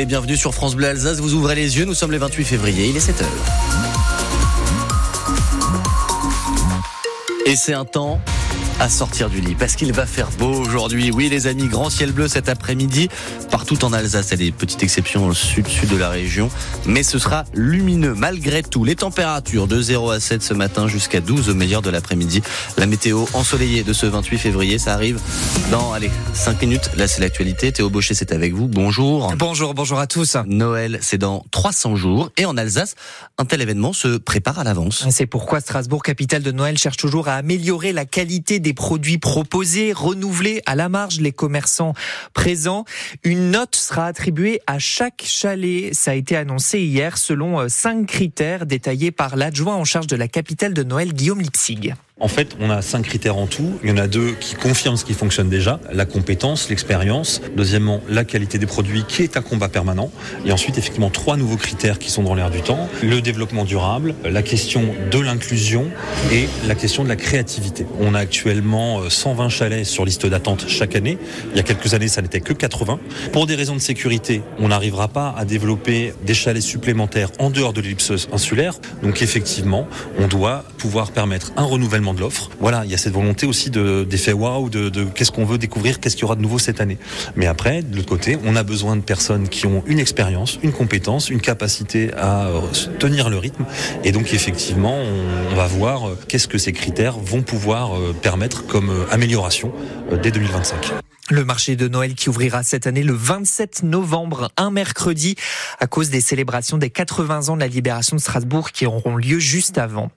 les bienvenus sur France Bleu Alsace. Vous ouvrez les yeux, nous sommes le 28 février, il est 7h. Et c'est un temps à sortir du lit parce qu'il va faire beau aujourd'hui. Oui, les amis, grand ciel bleu cet après-midi partout en Alsace. Il y a des petites exceptions au sud-sud de la région, mais ce sera lumineux malgré tout. Les températures de 0 à 7 ce matin jusqu'à 12 au meilleur de l'après-midi. La météo ensoleillée de ce 28 février, ça arrive dans allez, 5 minutes. Là, c'est l'actualité. Théo Baucher, c'est avec vous. Bonjour. Bonjour, bonjour à tous. Noël, c'est dans 300 jours et en Alsace, un tel événement se prépare à l'avance. C'est pourquoi Strasbourg, capitale de Noël, cherche toujours à améliorer la qualité des produits proposés, renouveler à la marge les commerçants présents. Une note sera attribuée à chaque chalet. Ça a été annoncé hier selon cinq critères détaillés par l'adjoint en charge de la capitale de Noël, Guillaume Lipsig. En fait, on a cinq critères en tout. Il y en a deux qui confirment ce qui fonctionne déjà la compétence, l'expérience. Deuxièmement, la qualité des produits qui est un combat permanent. Et ensuite, effectivement, trois nouveaux critères qui sont dans l'air du temps le développement durable, la question de l'inclusion et la question de la créativité. On a actuellement 120 chalets sur liste d'attente chaque année. Il y a quelques années, ça n'était que 80. Pour des raisons de sécurité, on n'arrivera pas à développer des chalets supplémentaires en dehors de l'ellipse insulaire. Donc, effectivement, on doit pouvoir permettre un renouvellement de l'offre. Voilà, il y a cette volonté aussi de d'effet waouh, de, de qu'est-ce qu'on veut découvrir, qu'est-ce qu'il y aura de nouveau cette année. Mais après, de l'autre côté, on a besoin de personnes qui ont une expérience, une compétence, une capacité à tenir le rythme. Et donc effectivement, on, on va voir qu'est-ce que ces critères vont pouvoir permettre comme amélioration dès 2025. Le marché de Noël qui ouvrira cette année le 27 novembre, un mercredi, à cause des célébrations des 80 ans de la libération de Strasbourg qui auront lieu juste avant.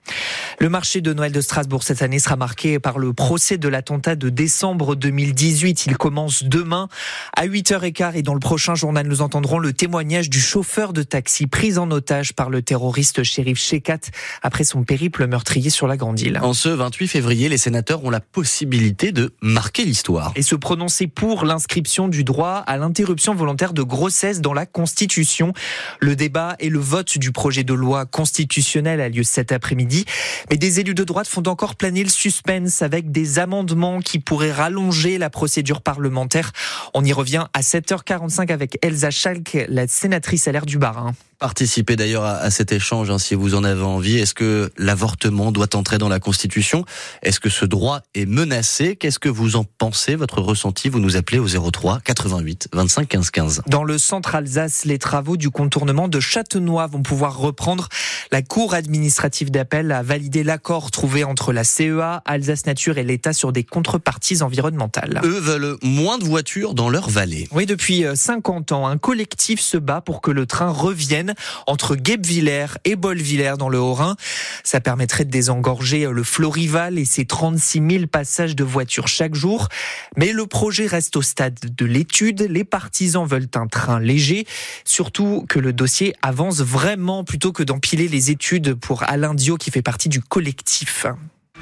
Le marché de Noël de Strasbourg cette année sera marqué par le procès de l'attentat de décembre 2018. Il commence demain à 8h15 et dans le prochain journal, nous entendrons le témoignage du chauffeur de taxi pris en otage par le terroriste shérif Shekat après son périple meurtrier sur la Grande Île. En ce 28 février, les sénateurs ont la possibilité de marquer l'histoire. Et se prononcer pour l'inscription du droit à l'interruption volontaire de grossesse dans la Constitution. Le débat et le vote du projet de loi constitutionnel a lieu cet après-midi. Mais des élus de droite font encore planer le suspense avec des amendements qui pourraient rallonger la procédure parlementaire. On y revient à 7h45 avec Elsa Schalk, la sénatrice à l'air du Barin participer d'ailleurs à, cet échange hein, si vous en avez envie. Est-ce que l'avortement doit entrer dans la Constitution? Est-ce que ce droit est menacé? Qu'est-ce que vous en pensez? Votre ressenti Vous nous appelez au 03 88 25 15 15. Dans le centre Alsace, les travaux du contournement de Châtenois vont pouvoir reprendre. La Cour administrative d'appel a validé l'accord trouvé entre la CEA, Alsace Nature et l'État sur des contreparties environnementales. Eux veulent moins de voitures dans leur vallée. Oui, depuis 50 ans, un collectif se bat pour que le train revienne entre Guebwiller et Bolvillers dans le Haut-Rhin. Ça permettrait de désengorger le Florival et ses 36 000 passages de voitures chaque jour. Mais le projet reste au stade de l'étude. Les partisans veulent un train léger, surtout que le dossier avance vraiment plutôt que d'empiler les études pour Alain Dio qui fait partie du collectif.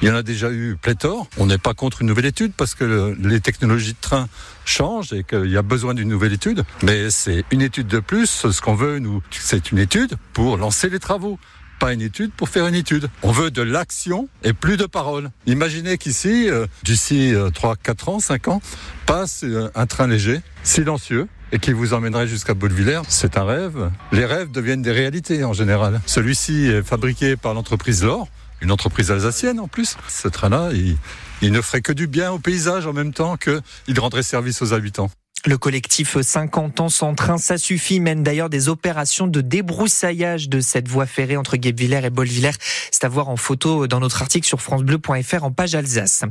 Il y en a déjà eu pléthore. On n'est pas contre une nouvelle étude parce que le, les technologies de train changent et qu'il y a besoin d'une nouvelle étude. Mais c'est une étude de plus. Ce qu'on veut, nous, c'est une étude pour lancer les travaux pas une étude pour faire une étude. On veut de l'action et plus de paroles. Imaginez qu'ici, euh, d'ici euh, 3, 4 ans, 5 ans, passe euh, un train léger, silencieux, et qui vous emmènerait jusqu'à Baudevillers, c'est un rêve. Les rêves deviennent des réalités en général. Celui-ci est fabriqué par l'entreprise L'Or, une entreprise alsacienne en plus. Ce train-là, il, il, ne ferait que du bien au paysage en même temps qu'il rendrait service aux habitants. Le collectif 50 ans sans train, ça suffit, mène d'ailleurs des opérations de débroussaillage de cette voie ferrée entre Guebwiller et Bolvillers. C'est à voir en photo dans notre article sur francebleu.fr en page Alsace.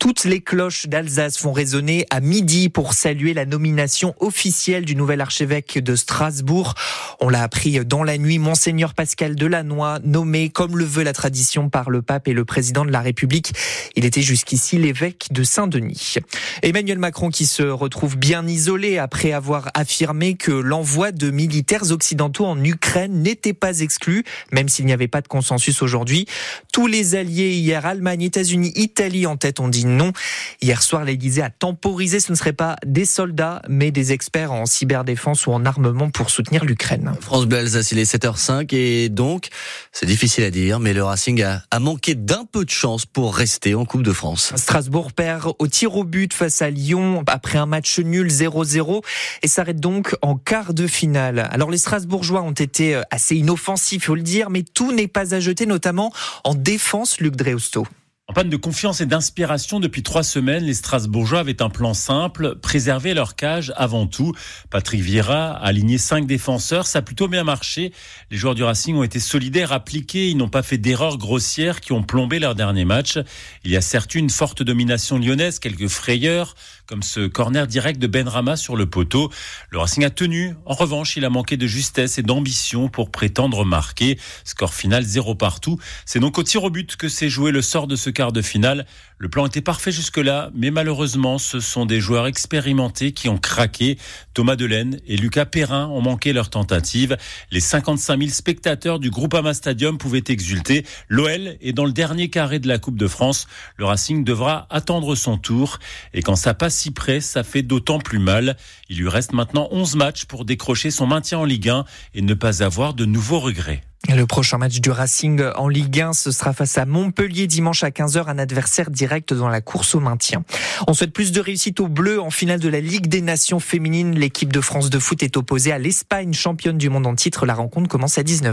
Toutes les cloches d'Alsace vont résonner à midi pour saluer la nomination officielle du nouvel archevêque de Strasbourg. On l'a appris dans la nuit, Monseigneur Pascal Delannoy, nommé comme le veut la tradition par le pape et le président de la République. Il était jusqu'ici l'évêque de Saint-Denis. Emmanuel Macron qui se retrouve bien isolé après avoir affirmé que l'envoi de militaires occidentaux en Ukraine n'était pas exclu, même s'il n'y avait pas de consensus aujourd'hui. Tous les alliés hier, Allemagne, États-Unis, Italie en tête, ont dit non. Hier soir, l'Élysée a temporisé. Ce ne serait pas des soldats, mais des experts en cyberdéfense ou en armement pour soutenir l'Ukraine. France Bleu il est 7h05 et donc, c'est difficile à dire, mais le Racing a manqué d'un peu de chance pour rester en Coupe de France. Strasbourg perd au tir au but face à Lyon après un match nul 0-0 et s'arrête donc en quart de finale. Alors les Strasbourgeois ont été assez inoffensifs, il faut le dire, mais tout n'est pas à jeter, notamment en défense, Luc Dreosto. En panne de confiance et d'inspiration depuis trois semaines, les Strasbourgeois avaient un plan simple, préserver leur cage avant tout. Patrick Vieira a aligné cinq défenseurs, ça a plutôt bien marché. Les joueurs du Racing ont été solidaires, appliqués, ils n'ont pas fait d'erreurs grossières qui ont plombé leur dernier match. Il y a certes une forte domination lyonnaise, quelques frayeurs, comme ce corner direct de Benrama sur le poteau. Le Racing a tenu. En revanche, il a manqué de justesse et d'ambition pour prétendre marquer. Score final zéro partout. C'est donc au tir au but que s'est joué le sort de ce quart de finale. Le plan était parfait jusque-là, mais malheureusement, ce sont des joueurs expérimentés qui ont craqué. Thomas Delaine et Lucas Perrin ont manqué leur tentative. Les 55 000 spectateurs du Groupama Stadium pouvaient exulter. L'OL est dans le dernier carré de la Coupe de France. Le Racing devra attendre son tour. Et quand ça passe si près, ça fait d'autant plus mal. Il lui reste maintenant 11 matchs pour décrocher son maintien en Ligue 1 et ne pas avoir de nouveaux regrets. Le prochain match du Racing en Ligue 1, ce sera face à Montpellier dimanche à 15h, un adversaire direct dans la course au maintien. On souhaite plus de réussite aux Bleus en finale de la Ligue des Nations féminines. L'équipe de France de foot est opposée à l'Espagne, championne du monde en titre. La rencontre commence à 19h.